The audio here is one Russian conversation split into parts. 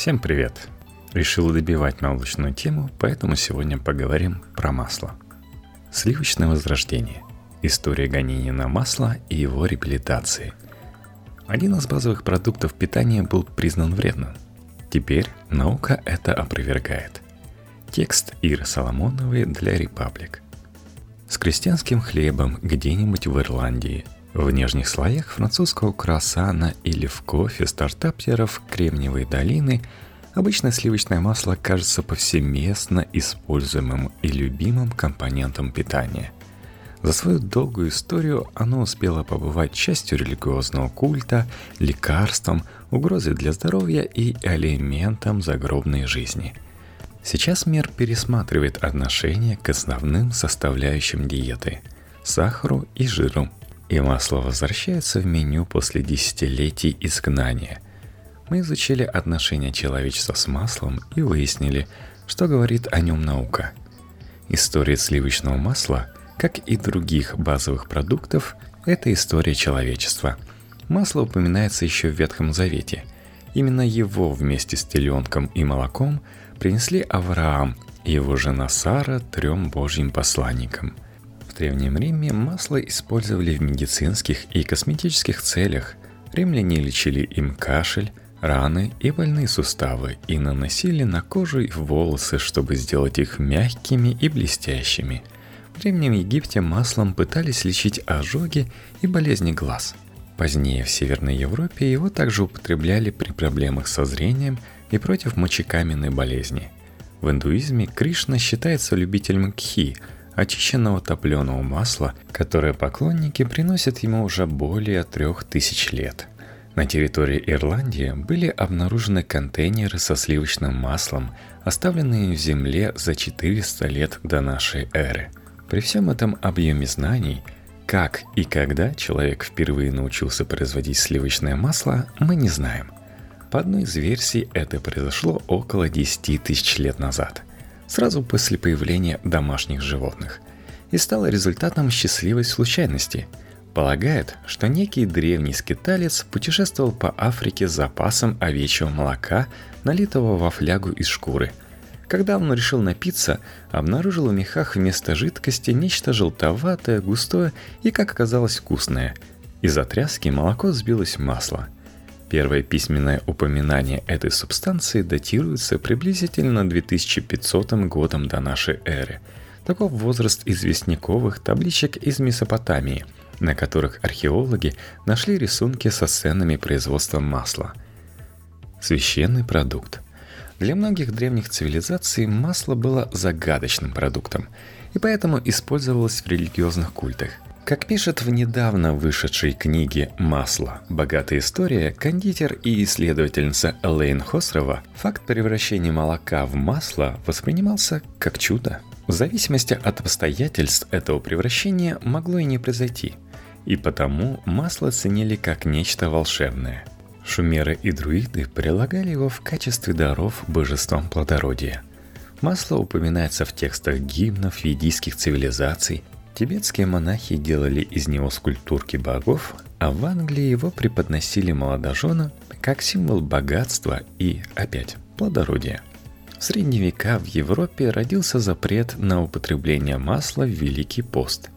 Всем привет! Решил добивать научную тему, поэтому сегодня поговорим про масло. Сливочное возрождение. История гонения на масло и его реабилитации. Один из базовых продуктов питания был признан вредным. Теперь наука это опровергает. Текст Иры Соломоновой для Репаблик. С крестьянским хлебом где-нибудь в Ирландии – в нижних слоях французского круассана или в кофе стартаперов Кремниевой долины обычное сливочное масло кажется повсеместно используемым и любимым компонентом питания. За свою долгую историю оно успело побывать частью религиозного культа, лекарством, угрозой для здоровья и элементом загробной жизни. Сейчас мир пересматривает отношение к основным составляющим диеты – сахару и жиру – и масло возвращается в меню после десятилетий изгнания. Мы изучили отношения человечества с маслом и выяснили, что говорит о нем наука. История сливочного масла, как и других базовых продуктов, это история человечества. Масло упоминается еще в Ветхом Завете. Именно его вместе с теленком и молоком принесли Авраам и его жена Сара трем божьим посланникам – Древнем Риме масло использовали в медицинских и косметических целях. Римляне лечили им кашель, раны и больные суставы и наносили на кожу и волосы, чтобы сделать их мягкими и блестящими. В Древнем Египте маслом пытались лечить ожоги и болезни глаз. Позднее в Северной Европе его также употребляли при проблемах со зрением и против мочекаменной болезни. В индуизме Кришна считается любителем кхи – очищенного топленого масла, которое поклонники приносят ему уже более трех тысяч лет. На территории Ирландии были обнаружены контейнеры со сливочным маслом, оставленные в земле за 400 лет до нашей эры. При всем этом объеме знаний, как и когда человек впервые научился производить сливочное масло, мы не знаем. По одной из версий это произошло около 10 тысяч лет назад – сразу после появления домашних животных и стало результатом счастливой случайности. Полагает, что некий древний скиталец путешествовал по Африке с запасом овечьего молока, налитого во флягу из шкуры. Когда он решил напиться, обнаружил в мехах вместо жидкости нечто желтоватое, густое и, как оказалось, вкусное. Из-за тряски молоко сбилось в масло – Первое письменное упоминание этой субстанции датируется приблизительно 2500 годом до нашей эры. Таков возраст известняковых табличек из Месопотамии, на которых археологи нашли рисунки со сценами производства масла. Священный продукт. Для многих древних цивилизаций масло было загадочным продуктом, и поэтому использовалось в религиозных культах – как пишет в недавно вышедшей книге «Масло. Богатая история» кондитер и исследовательница Элейн Хосрова, факт превращения молока в масло воспринимался как чудо. В зависимости от обстоятельств этого превращения могло и не произойти. И потому масло ценили как нечто волшебное. Шумеры и друиды прилагали его в качестве даров божествам плодородия. Масло упоминается в текстах гимнов ведийских цивилизаций, Тибетские монахи делали из него скульптурки богов, а в Англии его преподносили молодоженам как символ богатства и, опять, плодородия. В средние века в Европе родился запрет на употребление масла в Великий пост.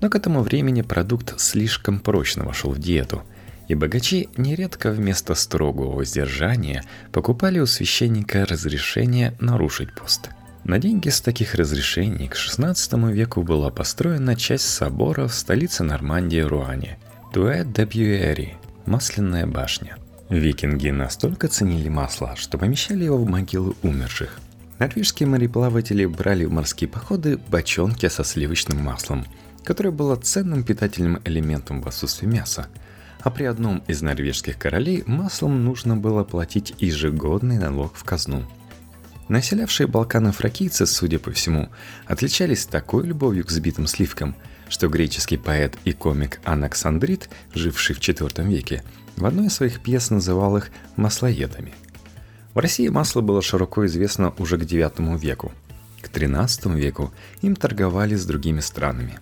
Но к этому времени продукт слишком прочно вошел в диету, и богачи нередко вместо строгого воздержания покупали у священника разрешение нарушить пост – на деньги с таких разрешений к XVI веку была построена часть собора в столице Нормандии Руане – Туэ де Бьюэри – Масляная башня. Викинги настолько ценили масло, что помещали его в могилы умерших. Норвежские мореплаватели брали в морские походы бочонки со сливочным маслом, которое было ценным питательным элементом в отсутствии мяса. А при одном из норвежских королей маслом нужно было платить ежегодный налог в казну – Населявшие Балканы фракийцы, судя по всему, отличались такой любовью к сбитым сливкам, что греческий поэт и комик Анаксандрит, живший в IV веке, в одной из своих пьес называл их «маслоедами». В России масло было широко известно уже к IX веку. К XIII веку им торговали с другими странами.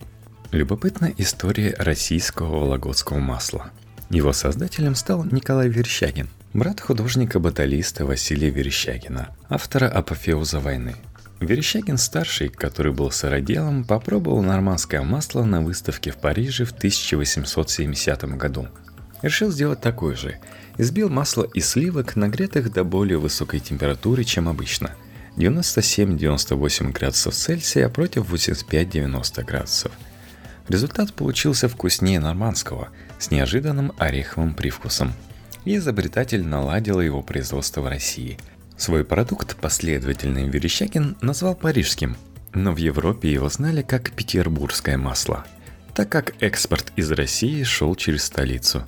Любопытна история российского вологодского масла. Его создателем стал Николай Верещагин – Брат художника-баталиста Василия Верещагина, автора «Апофеоза войны». Верещагин-старший, который был сыроделом, попробовал нормандское масло на выставке в Париже в 1870 году. Решил сделать такое же. Избил масло из сливок, нагретых до более высокой температуры, чем обычно – 97-98 градусов Цельсия против 85-90 градусов. Результат получился вкуснее нормандского, с неожиданным ореховым привкусом. И изобретатель наладил его производство в России. Свой продукт последовательный Верещагин назвал парижским, но в Европе его знали как петербургское масло, так как экспорт из России шел через столицу.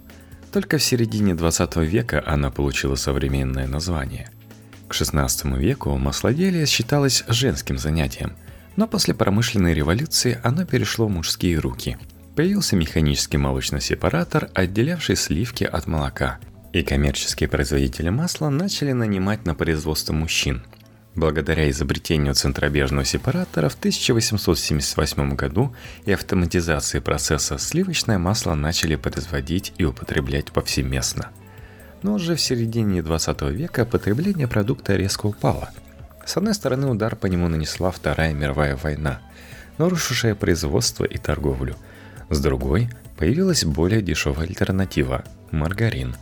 Только в середине 20 века она получила современное название – к XVI веку маслоделие считалось женским занятием, но после промышленной революции оно перешло в мужские руки. Появился механический молочный сепаратор, отделявший сливки от молока, и коммерческие производители масла начали нанимать на производство мужчин. Благодаря изобретению центробежного сепаратора в 1878 году и автоматизации процесса сливочное масло начали производить и употреблять повсеместно – но уже в середине 20 века потребление продукта резко упало. С одной стороны, удар по нему нанесла Вторая мировая война, нарушившая производство и торговлю. С другой, появилась более дешевая альтернатива – маргарин.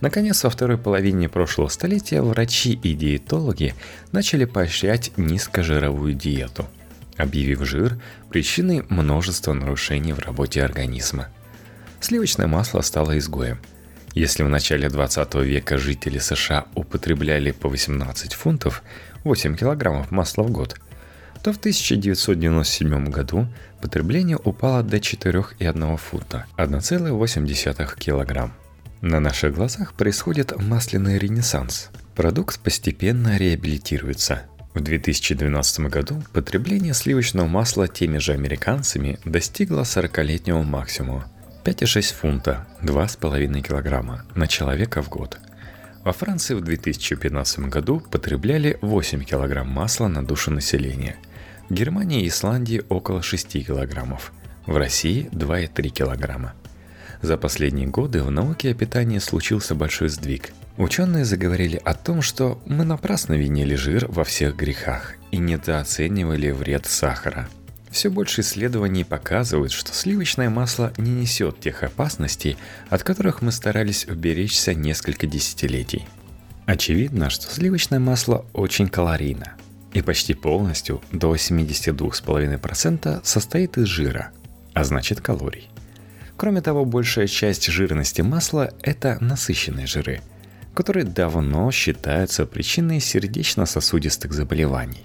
Наконец, во второй половине прошлого столетия врачи и диетологи начали поощрять низкожировую диету, объявив жир причиной множества нарушений в работе организма. Сливочное масло стало изгоем – если в начале 20 века жители США употребляли по 18 фунтов, 8 килограммов масла в год, то в 1997 году потребление упало до 4,1 фунта, 1,8 килограмм. На наших глазах происходит масляный ренессанс. Продукт постепенно реабилитируется. В 2012 году потребление сливочного масла теми же американцами достигло 40-летнего максимума – 5,6 фунта, 2,5 килограмма на человека в год. Во Франции в 2015 году потребляли 8 килограмм масла на душу населения. В Германии и Исландии около 6 килограммов. В России 2,3 килограмма. За последние годы в науке о питании случился большой сдвиг. Ученые заговорили о том, что мы напрасно винили жир во всех грехах и недооценивали вред сахара – все больше исследований показывают, что сливочное масло не несет тех опасностей, от которых мы старались уберечься несколько десятилетий. Очевидно, что сливочное масло очень калорийно и почти полностью до 82,5% состоит из жира, а значит калорий. Кроме того, большая часть жирности масла – это насыщенные жиры, которые давно считаются причиной сердечно-сосудистых заболеваний.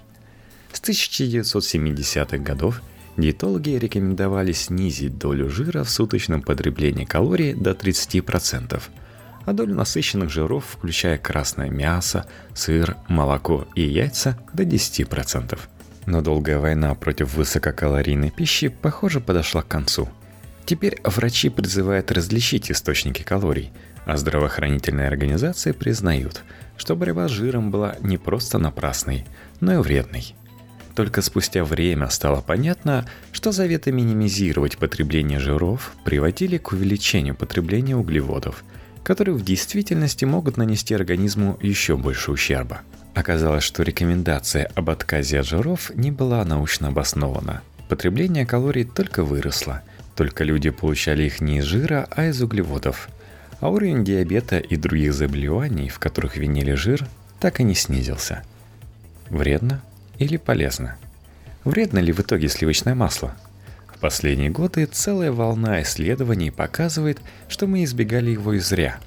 С 1970-х годов диетологи рекомендовали снизить долю жира в суточном потреблении калорий до 30%, а долю насыщенных жиров, включая красное мясо, сыр, молоко и яйца, до 10%. Но долгая война против высококалорийной пищи, похоже, подошла к концу. Теперь врачи призывают различить источники калорий, а здравоохранительные организации признают, что борьба с жиром была не просто напрасной, но и вредной. Только спустя время стало понятно, что заветы минимизировать потребление жиров приводили к увеличению потребления углеводов, которые в действительности могут нанести организму еще больше ущерба. Оказалось, что рекомендация об отказе от жиров не была научно обоснована. Потребление калорий только выросло, только люди получали их не из жира, а из углеводов. А уровень диабета и других заболеваний, в которых винили жир, так и не снизился. Вредно? или полезно? Вредно ли в итоге сливочное масло? В последние годы целая волна исследований показывает, что мы избегали его и зря.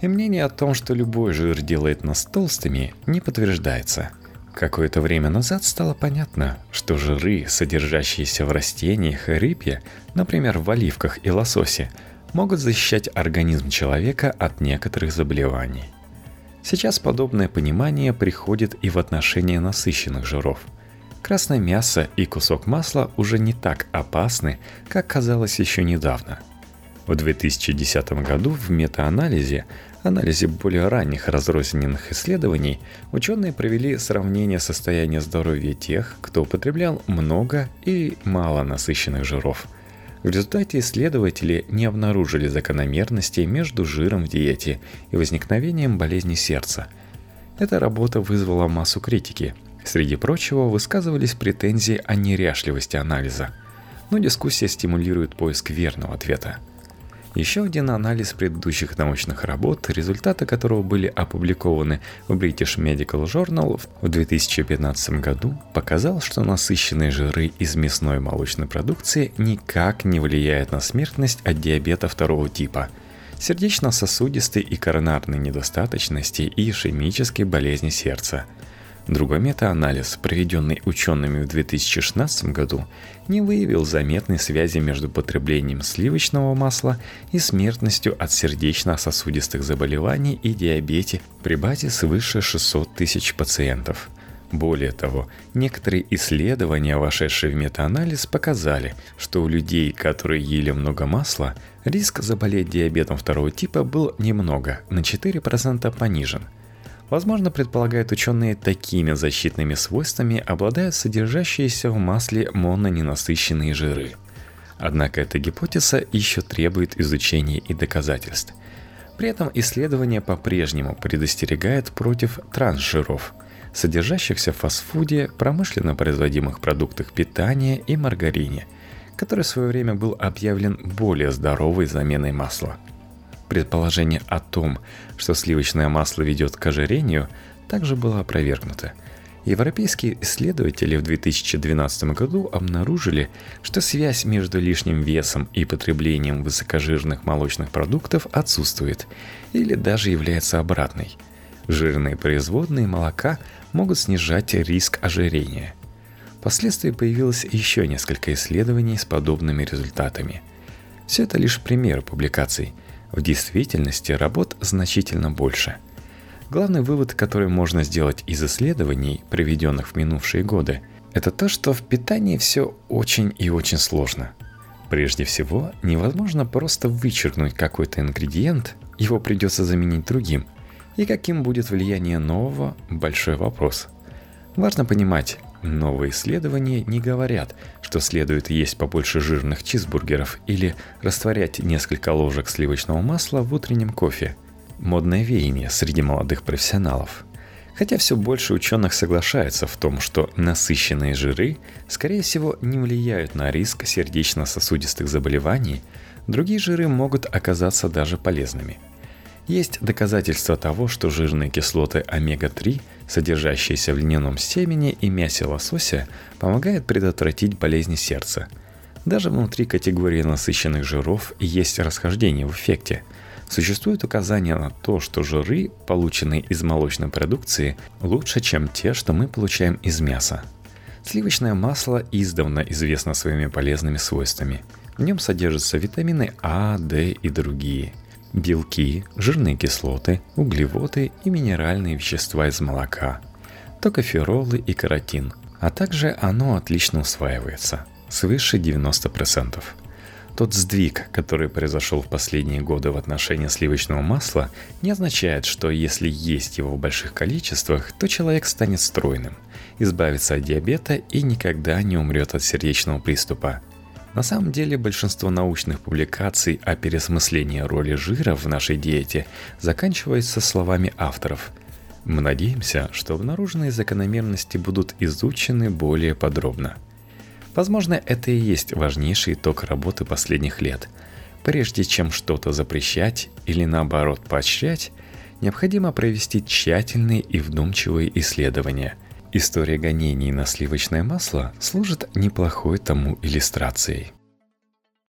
И мнение о том, что любой жир делает нас толстыми, не подтверждается. Какое-то время назад стало понятно, что жиры, содержащиеся в растениях и рыбе, например, в оливках и лососе, могут защищать организм человека от некоторых заболеваний. Сейчас подобное понимание приходит и в отношении насыщенных жиров. Красное мясо и кусок масла уже не так опасны, как казалось еще недавно. В 2010 году в метаанализе, анализе более ранних разрозненных исследований, ученые провели сравнение состояния здоровья тех, кто употреблял много и мало насыщенных жиров. В результате исследователи не обнаружили закономерностей между жиром в диете и возникновением болезни сердца. Эта работа вызвала массу критики. Среди прочего высказывались претензии о неряшливости анализа. Но дискуссия стимулирует поиск верного ответа – еще один анализ предыдущих научных работ, результаты которого были опубликованы в British Medical Journal в 2015 году, показал, что насыщенные жиры из мясной и молочной продукции никак не влияют на смертность от диабета второго типа, сердечно-сосудистой и коронарной недостаточности и ишемической болезни сердца – Другой метаанализ, проведенный учеными в 2016 году, не выявил заметной связи между потреблением сливочного масла и смертностью от сердечно-сосудистых заболеваний и диабете при базе свыше 600 тысяч пациентов. Более того, некоторые исследования, вошедшие в метаанализ, показали, что у людей, которые ели много масла, риск заболеть диабетом второго типа был немного, на 4% понижен – Возможно, предполагают ученые, такими защитными свойствами обладают содержащиеся в масле мононенасыщенные жиры. Однако эта гипотеза еще требует изучения и доказательств. При этом исследование по-прежнему предостерегает против трансжиров, содержащихся в фастфуде, промышленно производимых продуктах питания и маргарине, который в свое время был объявлен более здоровой заменой масла – Предположение о том, что сливочное масло ведет к ожирению, также было опровергнуто. Европейские исследователи в 2012 году обнаружили, что связь между лишним весом и потреблением высокожирных молочных продуктов отсутствует или даже является обратной. Жирные производные молока могут снижать риск ожирения. Впоследствии появилось еще несколько исследований с подобными результатами. Все это лишь пример публикаций – в действительности работ значительно больше. Главный вывод, который можно сделать из исследований, проведенных в минувшие годы, это то, что в питании все очень и очень сложно. Прежде всего, невозможно просто вычеркнуть какой-то ингредиент, его придется заменить другим. И каким будет влияние нового – большой вопрос. Важно понимать, Новые исследования не говорят, что следует есть побольше жирных чизбургеров или растворять несколько ложек сливочного масла в утреннем кофе. Модное веяние среди молодых профессионалов. Хотя все больше ученых соглашаются в том, что насыщенные жиры, скорее всего, не влияют на риск сердечно-сосудистых заболеваний, другие жиры могут оказаться даже полезными – есть доказательства того, что жирные кислоты омега-3, содержащиеся в льняном семени и мясе лосося, помогают предотвратить болезни сердца. Даже внутри категории насыщенных жиров есть расхождение в эффекте. Существует указание на то, что жиры, полученные из молочной продукции, лучше, чем те, что мы получаем из мяса. Сливочное масло издавна известно своими полезными свойствами. В нем содержатся витамины А, D и другие – белки, жирные кислоты, углеводы и минеральные вещества из молока, токоферолы и каротин, а также оно отлично усваивается, свыше 90%. Тот сдвиг, который произошел в последние годы в отношении сливочного масла, не означает, что если есть его в больших количествах, то человек станет стройным, избавится от диабета и никогда не умрет от сердечного приступа – на самом деле большинство научных публикаций о пересмыслении роли жира в нашей диете заканчивается словами авторов. Мы надеемся, что обнаруженные закономерности будут изучены более подробно. Возможно, это и есть важнейший итог работы последних лет. Прежде чем что-то запрещать или наоборот поощрять, необходимо провести тщательные и вдумчивые исследования – История гонений на сливочное масло служит неплохой тому иллюстрацией.